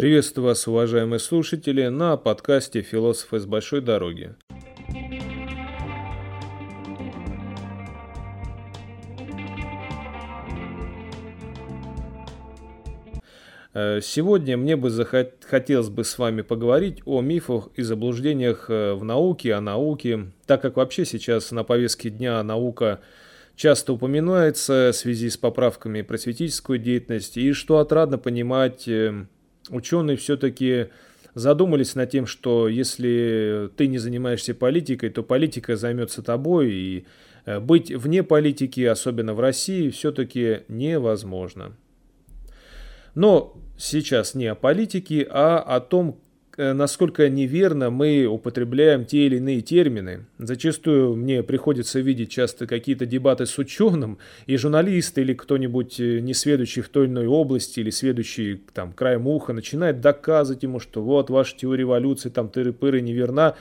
Приветствую вас, уважаемые слушатели, на подкасте «Философы с большой дороги». Э, сегодня мне бы захот... хотелось бы с вами поговорить о мифах и заблуждениях э, в науке, о науке, так как вообще сейчас на повестке дня наука часто упоминается в связи с поправками просветительской деятельности, и что отрадно понимать э, ученые все-таки задумались над тем, что если ты не занимаешься политикой, то политика займется тобой, и э, быть вне политики, особенно в России, все-таки невозможно. Но сейчас не о политике, а о том, насколько неверно мы употребляем те или иные термины. Зачастую мне приходится видеть часто какие-то дебаты с ученым, и журналист или кто-нибудь э, несведущий в той или иной области, или сведущий там краем уха, начинает доказывать ему, что вот ваша теория эволюции, там тыры-пыры неверна.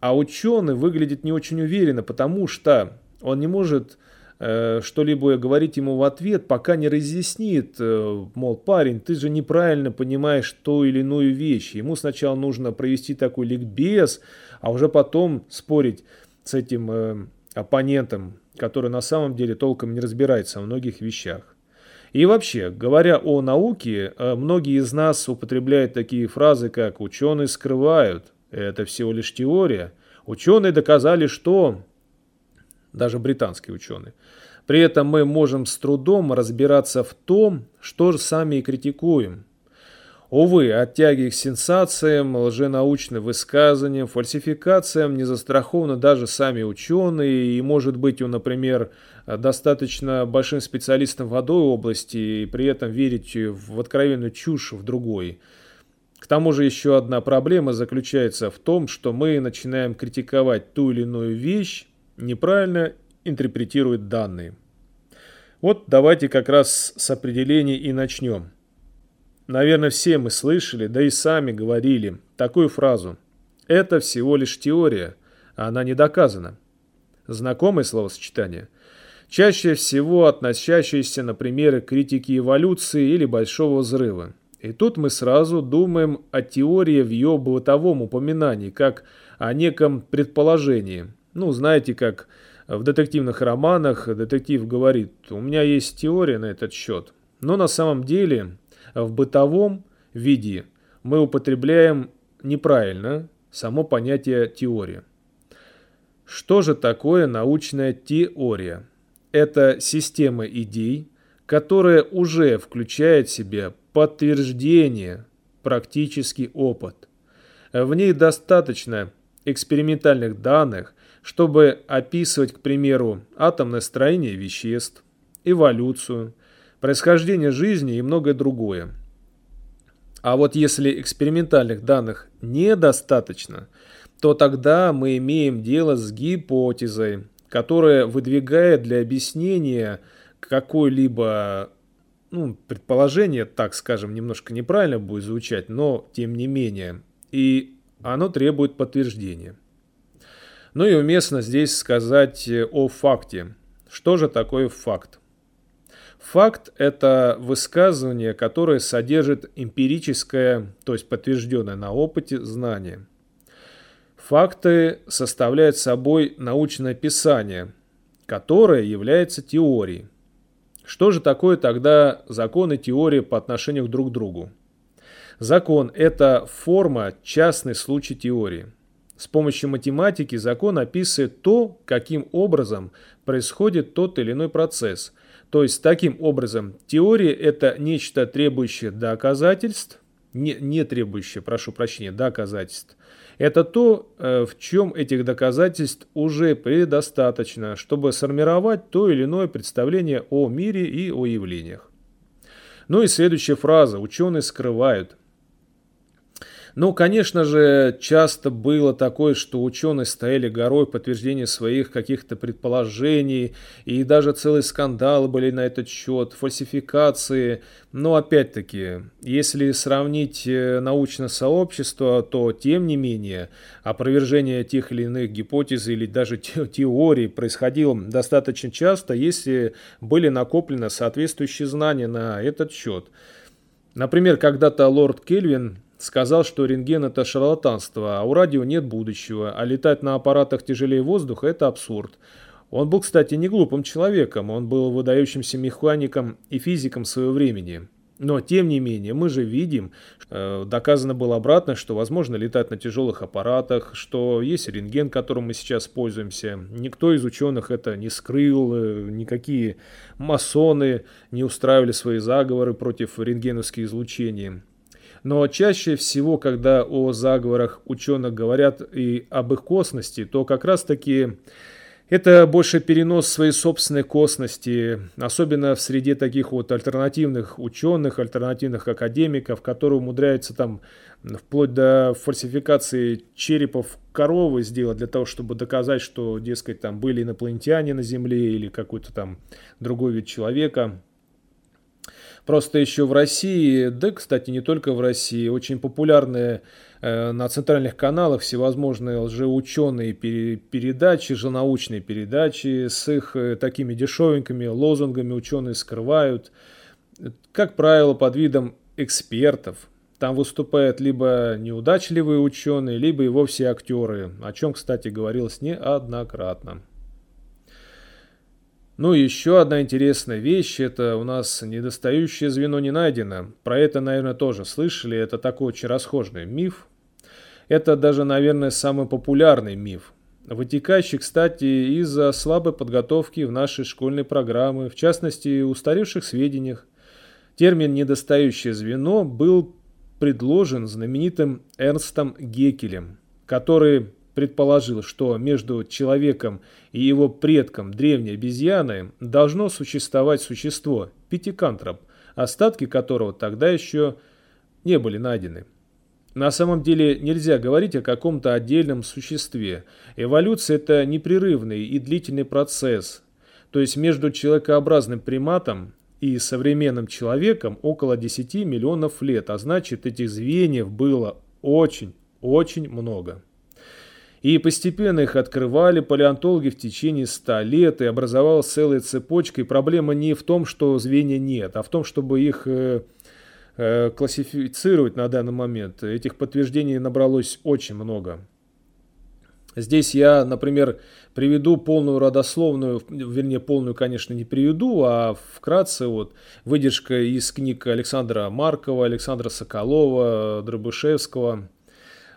А ученый выглядит не очень уверенно, потому что он не может Э, что-либо говорить ему в ответ, пока не разъяснит, э, мол, парень, ты же неправильно понимаешь ту или иную вещь. Ему сначала нужно провести такой ликбез, а уже потом спорить с этим э, оппонентом, который на самом деле толком не разбирается в многих вещах. И вообще, говоря о науке, многие из нас употребляют такие фразы, как «ученые скрывают», «это всего лишь теория», «ученые доказали, что…» даже британские ученые. При этом мы можем с трудом разбираться в том, что же сами и критикуем. Увы, от тяги к сенсациям, лженаучным высказываниям, фальсификациям не застрахованы даже сами ученые, и может быть он, например, достаточно большим специалистом в одной области и при этом верить в откровенную чушь в другой. К тому же еще одна проблема заключается в том, что мы начинаем критиковать ту или иную вещь, неправильно интерпретирует данные. Вот давайте как раз с определений и начнем. Наверное, все мы слышали, да и сами говорили такую фразу. Это всего лишь теория, а она не доказана. Знакомое словосочетание? Чаще всего относящееся на примеры критики эволюции или большого взрыва. И тут мы сразу думаем о теории в ее бытовом упоминании, как о неком предположении, ну, знаете, как в детективных романах детектив говорит, у меня есть теория на этот счет. Но на самом деле в бытовом виде мы употребляем неправильно само понятие теория. Что же такое научная теория? Это система идей, которая уже включает в себя подтверждение, практический опыт. В ней достаточно экспериментальных данных, чтобы описывать, к примеру, атомное строение веществ, эволюцию, происхождение жизни и многое другое. А вот если экспериментальных данных недостаточно, то тогда мы имеем дело с гипотезой, которая выдвигает для объяснения какое-либо ну, предположение, так скажем, немножко неправильно будет звучать, но тем не менее, и оно требует подтверждения. Ну и уместно здесь сказать э, о факте. Что же такое факт? Факт – это высказывание, которое содержит эмпирическое, то есть подтвержденное на опыте, знание. Факты составляют собой научное писание, которое является теорией. Что же такое тогда закон и теория по отношению друг к другу? Закон – это форма, частный случай теории. С помощью математики закон описывает то, каким образом происходит тот или иной процесс. То есть, таким образом, теория – это нечто требующее доказательств, не, не требующее, прошу прощения, доказательств. Это то, э, в чем этих доказательств уже предостаточно, чтобы сформировать то или иное представление о мире и о явлениях. Ну и следующая фраза. Ученые скрывают – ну, конечно же, часто было такое, что ученые стояли горой подтверждения своих каких-то предположений, и даже целые скандалы были на этот счет, фальсификации. Но опять-таки, если сравнить э, научное сообщество, то тем не менее опровержение тех или иных гипотез или даже теорий происходило достаточно часто, если были накоплены соответствующие знания на этот счет. Например, когда-то лорд Кельвин сказал, что рентген это шарлатанство, а у радио нет будущего, а летать на аппаратах тяжелее воздуха – это абсурд. Он был, кстати, не глупым человеком, он был выдающимся механиком и физиком своего времени. Но, тем не менее, мы же видим, э, доказано было обратно, что возможно летать на тяжелых аппаратах, что есть рентген, которым мы сейчас пользуемся. Никто из ученых это не скрыл, э, никакие масоны не устраивали свои заговоры против рентгеновских излучений. Но чаще всего, когда о заговорах ученых говорят и об их косности, то как раз таки это больше перенос своей собственной косности, особенно в среде таких вот альтернативных ученых, альтернативных академиков, которые умудряются там вплоть до фальсификации черепов коровы сделать для того, чтобы доказать, что, дескать, там были инопланетяне на Земле или какой-то там другой вид человека. Просто еще в России, да, кстати, не только в России, очень популярные э, на центральных каналах всевозможные лжеученые пере, передачи, лженаучные передачи с их э, такими дешевенькими лозунгами ученые скрывают. Как правило, под видом экспертов. Там выступают либо неудачливые ученые, либо и вовсе актеры, о чем, кстати, говорилось неоднократно. Ну и еще одна интересная вещь, это у нас недостающее звено не найдено. Про это, наверное, тоже слышали, это такой очень расхожий миф. Это даже, наверное, самый популярный миф. Вытекающий, кстати, из-за слабой подготовки в нашей школьной программы, в частности, устаревших сведениях. Термин «недостающее звено» был предложен знаменитым Эрнстом Гекелем, который предположил, что между человеком и его предком древней обезьяны должно существовать существо, пятикантроп, остатки которого тогда еще не были найдены. На самом деле нельзя говорить о каком-то отдельном существе. Эволюция – это непрерывный и длительный процесс. То есть между человекообразным приматом и современным человеком около 10 миллионов лет, а значит этих звеньев было очень, очень много. И постепенно их открывали палеонтологи в течение ста лет, и образовалась целая цепочка. И проблема не в том, что звенья нет, а в том, чтобы их э, э, классифицировать на данный момент. Этих подтверждений набралось очень много. Здесь я, например, приведу полную родословную, вернее, полную, конечно, не приведу, а вкратце вот выдержка из книг Александра Маркова, Александра Соколова, Дробышевского.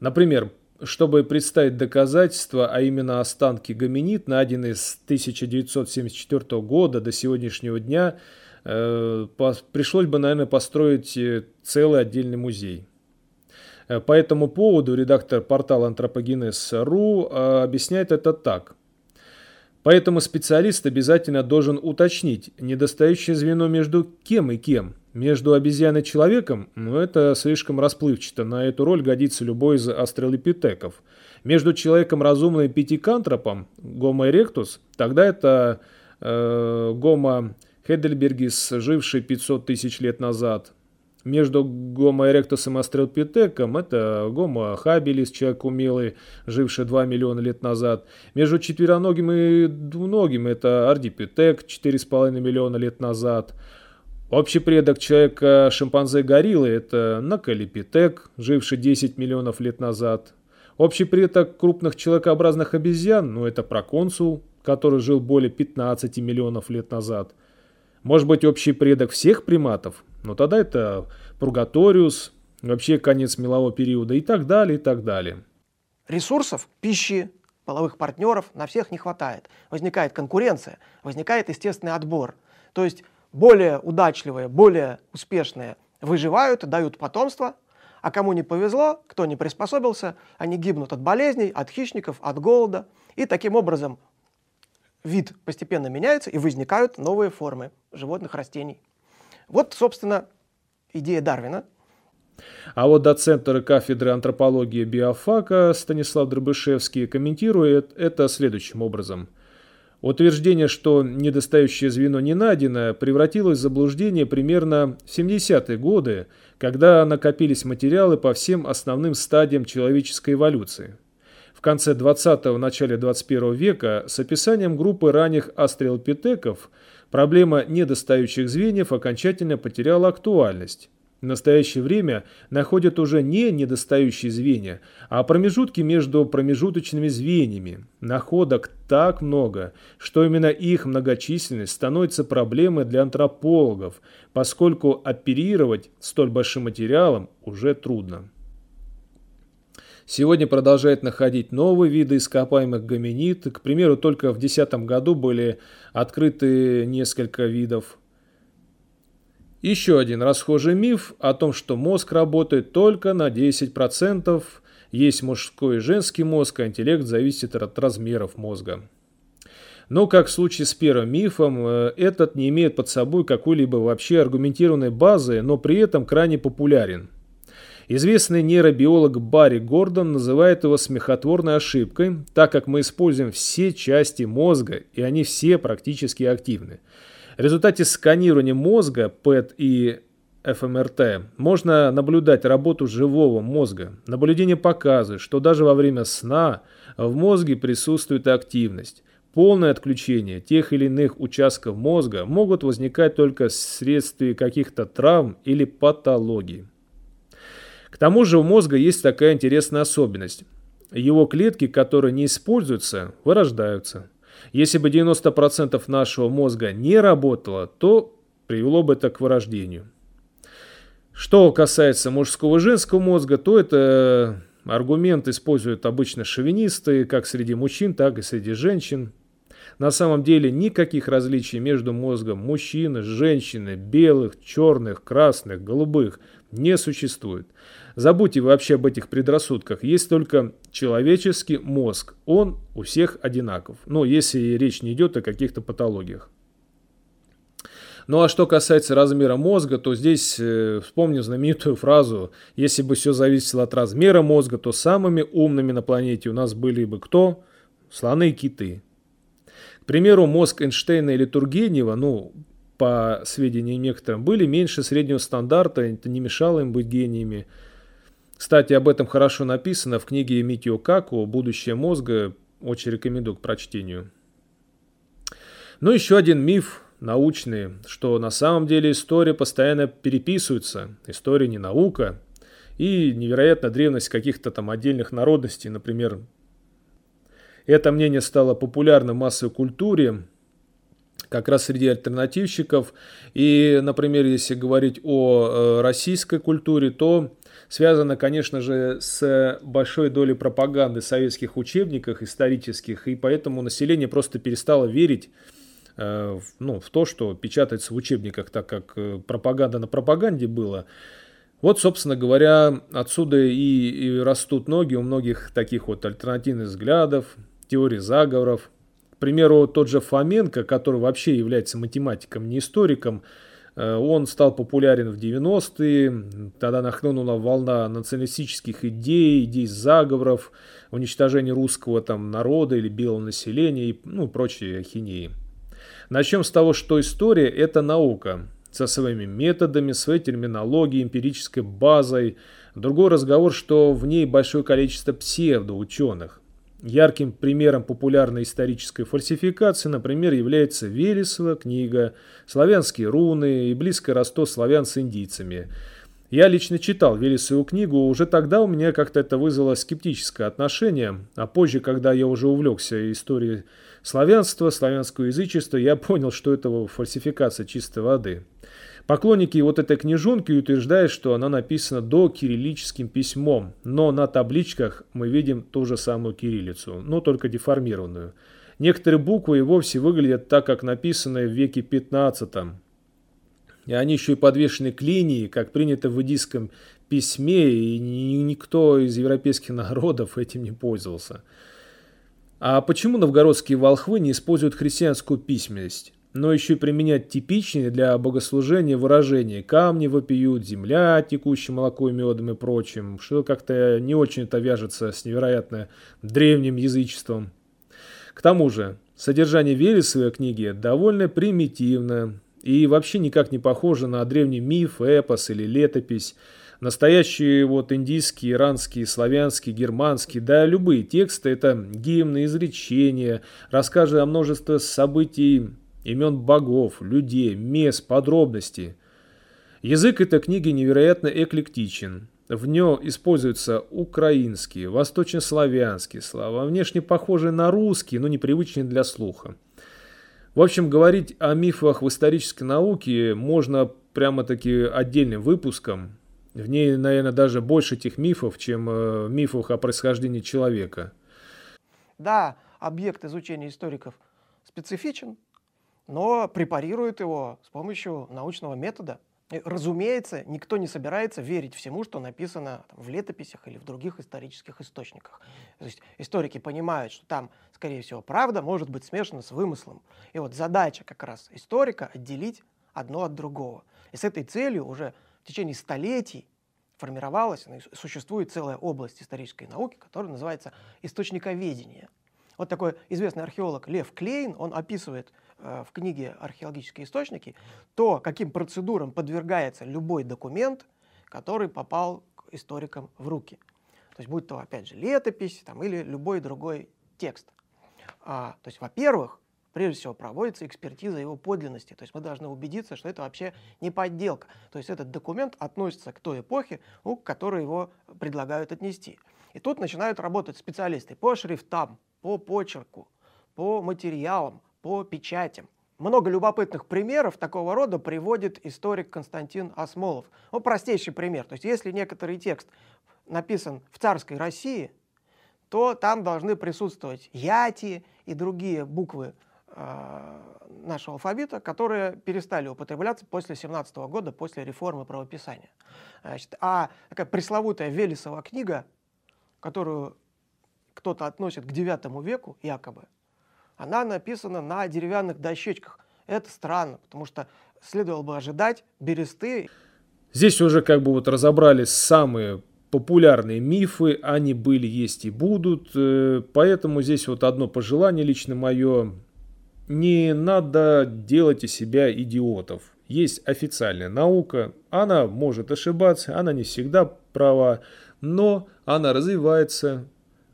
Например, чтобы представить доказательства, а именно останки гоминид, найденные с 1974 года до сегодняшнего дня, э, пришлось бы, наверное, построить э, целый отдельный музей. Э, по этому поводу редактор портала антропогенез.ру объясняет это так. Поэтому специалист обязательно должен уточнить недостающее звено между кем и кем – между обезьяной и человеком, ну это слишком расплывчато, на эту роль годится любой из астралопитеков. Между человеком разумным и пятикантропом, Homo erectus, тогда это э, Homo heidelbergis, живший 500 тысяч лет назад. Между Homo erectus и астралопитеком это Homo habilis, человек умелый, живший 2 миллиона лет назад. Между четвероногим и двуногим это ардипитек, 4,5 миллиона лет назад. Общий предок человека шимпанзе-гориллы – это Накалипитек, живший 10 миллионов лет назад. Общий предок крупных человекообразных обезьян, ну это проконсул, который жил более 15 миллионов лет назад. Может быть общий предок всех приматов? Но тогда это Пургаториус, вообще конец мелового периода и так далее, и так далее. Ресурсов, пищи, половых партнеров на всех не хватает. Возникает конкуренция, возникает естественный отбор. То есть более удачливые, более успешные выживают, дают потомство, а кому не повезло, кто не приспособился, они гибнут от болезней, от хищников, от голода. И таким образом вид постепенно меняется и возникают новые формы животных, растений. Вот, собственно, идея Дарвина. А вот доцент кафедры антропологии биофака Станислав Дробышевский комментирует это следующим образом – Утверждение, что недостающее звено не найдено, превратилось в заблуждение примерно в 70-е годы, когда накопились материалы по всем основным стадиям человеческой эволюции. В конце 20-го, начале 21 века с описанием группы ранних астрелопитеков проблема недостающих звеньев окончательно потеряла актуальность. В настоящее время находят уже не недостающие звенья, а промежутки между промежуточными звеньями. Находок так много, что именно их многочисленность становится проблемой для антропологов, поскольку оперировать столь большим материалом уже трудно. Сегодня продолжает находить новые виды ископаемых гоминид. К примеру, только в 2010 году были открыты несколько видов еще один расхожий миф о том, что мозг работает только на 10%, есть мужской и женский мозг, а интеллект зависит от размеров мозга. Но, как в случае с первым мифом, э, этот не имеет под собой какой-либо вообще аргументированной базы, но при этом крайне популярен. Известный нейробиолог Барри Гордон называет его смехотворной ошибкой, так как мы используем все части мозга, и они все практически активны. В результате сканирования мозга, ПЭТ и ФМРТ можно наблюдать работу живого мозга. Наблюдение показывает, что даже во время сна в мозге присутствует активность. Полное отключение тех или иных участков мозга могут возникать только вследствие каких-то травм или патологий. К тому же у мозга есть такая интересная особенность. Его клетки, которые не используются, вырождаются. Если бы 90% нашего мозга не работало, то привело бы это к вырождению. Что касается мужского и женского мозга, то это аргумент используют обычно шовинисты, как среди мужчин, так и среди женщин. На самом деле никаких различий между мозгом мужчины, женщины, белых, черных, красных, голубых не существует. Забудьте вообще об этих предрассудках. Есть только человеческий мозг. Он у всех одинаков. Но если речь не идет о каких-то патологиях. Ну а что касается размера мозга, то здесь э, вспомню знаменитую фразу «Если бы все зависело от размера мозга, то самыми умными на планете у нас были бы кто? Слоны и киты». К примеру, мозг Эйнштейна или Тургенева, ну, по сведениям некоторым, были меньше среднего стандарта, это не мешало им быть гениями. Кстати, об этом хорошо написано в книге Митио Каку «Будущее мозга». Очень рекомендую к прочтению. Ну, еще один миф научный, что на самом деле история постоянно переписывается. История не наука. И невероятная древность каких-то там отдельных народностей, например. Это мнение стало популярным в массовой культуре, как раз среди альтернативщиков. И, например, если говорить о э, российской культуре, то связано, конечно же, с большой долей пропаганды в советских учебниках исторических, и поэтому население просто перестало верить э, ну, в то, что печатается в учебниках, так как э, пропаганда на пропаганде была. Вот, собственно говоря, отсюда и, и растут ноги у многих таких вот альтернативных взглядов, теорий заговоров. К примеру, тот же Фоменко, который вообще является математиком, не историком, он стал популярен в 90-е, тогда нахлынула волна националистических идей, идей заговоров, уничтожения русского там, народа или белого населения и ну, прочие ахинеи. Начнем с того, что история – это наука со своими методами, своей терминологией, эмпирической базой. Другой разговор, что в ней большое количество псевдоученых. Ярким примером популярной исторической фальсификации, например, является Велесова книга «Славянские руны» и близкое родство славян с индийцами. Я лично читал Велесову книгу, уже тогда у меня как-то это вызвало скептическое отношение, а позже, когда я уже увлекся историей славянства, славянского язычества, я понял, что это фальсификация чистой воды. Поклонники вот этой книжонки утверждают, что она написана до кириллическим письмом, но на табличках мы видим ту же самую кириллицу, но только деформированную. Некоторые буквы и вовсе выглядят так, как написанные в веке 15 и они еще и подвешены к линии, как принято в индийском письме, и никто из европейских народов этим не пользовался. А почему новгородские волхвы не используют христианскую письменность? Но еще и применять типичные для богослужения выражения «камни вопиют», «земля, текущая молоко и медом» и прочим, что как-то не очень это вяжется с невероятно древним язычеством. К тому же, содержание Вересовой книги довольно примитивно и вообще никак не похоже на древний миф, эпос или летопись. Настоящие вот индийские, иранские, славянские, германские, да любые тексты – это гимны, изречения, рассказы о множестве событий имен богов, людей, мест, подробностей. Язык этой книги невероятно эклектичен. В нем используются украинские, восточнославянские слова, внешне похожие на русские, но непривычные для слуха. В общем, говорить о мифах в исторической науке можно прямо-таки отдельным выпуском. В ней, наверное, даже больше тех мифов, чем э, мифов о происхождении человека. Да, объект изучения историков специфичен, но препарирует его с помощью научного метода. И, разумеется, никто не собирается верить всему, что написано там, в летописях или в других исторических источниках. То есть историки понимают, что там, скорее всего, правда может быть смешана с вымыслом. И вот задача как раз историка отделить одно от другого. И с этой целью уже в течение столетий формировалась, существует целая область исторической науки, которая называется источниковедение. Вот такой известный археолог Лев Клейн, он описывает э, в книге «Археологические источники» то, каким процедурам подвергается любой документ, который попал к историкам в руки. То есть будь то, опять же, летопись там, или любой другой текст. А, то есть, во-первых, прежде всего проводится экспертиза его подлинности. То есть мы должны убедиться, что это вообще не подделка. То есть этот документ относится к той эпохе, ну, к которой его предлагают отнести. И тут начинают работать специалисты по шрифтам, по почерку, по материалам, по печатям. Много любопытных примеров такого рода приводит историк Константин Осмолов. Ну, простейший пример. То есть если некоторый текст написан в царской России, то там должны присутствовать яти и другие буквы э, нашего алфавита, которые перестали употребляться после 17 года, после реформы правописания. Значит, а такая пресловутая Велесова книга, которую кто-то относит к IX веку, якобы, она написана на деревянных дощечках. Это странно, потому что следовало бы ожидать бересты. Здесь уже как бы вот разобрались самые популярные мифы, они были, есть и будут, э, поэтому здесь вот одно пожелание лично мое, не надо делать из себя идиотов. Есть официальная наука, она может ошибаться, она не всегда права, но она развивается,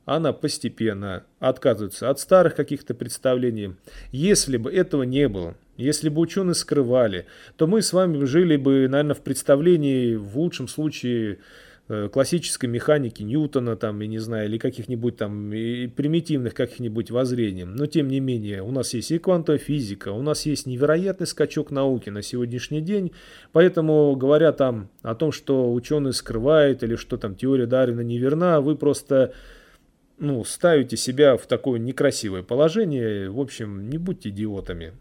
она постепенно отказывается от старых каких-то представлений. Если бы этого не было, если бы ученые скрывали, то мы с вами жили бы, наверное, в представлении, в лучшем случае, э, классической механики Ньютона, там, я не знаю, или каких-нибудь там примитивных каких-нибудь воззрений. Но, тем не менее, у нас есть и квантовая физика, у нас есть невероятный скачок науки на сегодняшний день, поэтому, говоря там о том, что ученые скрывают, или что там теория Дарвина неверна, вы просто ну, ставите себя в такое некрасивое положение. В общем, не будьте идиотами.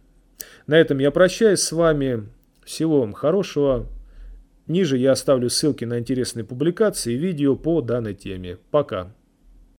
На этом я прощаюсь с вами. Всего вам хорошего. Ниже я оставлю ссылки на интересные публикации и видео по данной теме. Пока.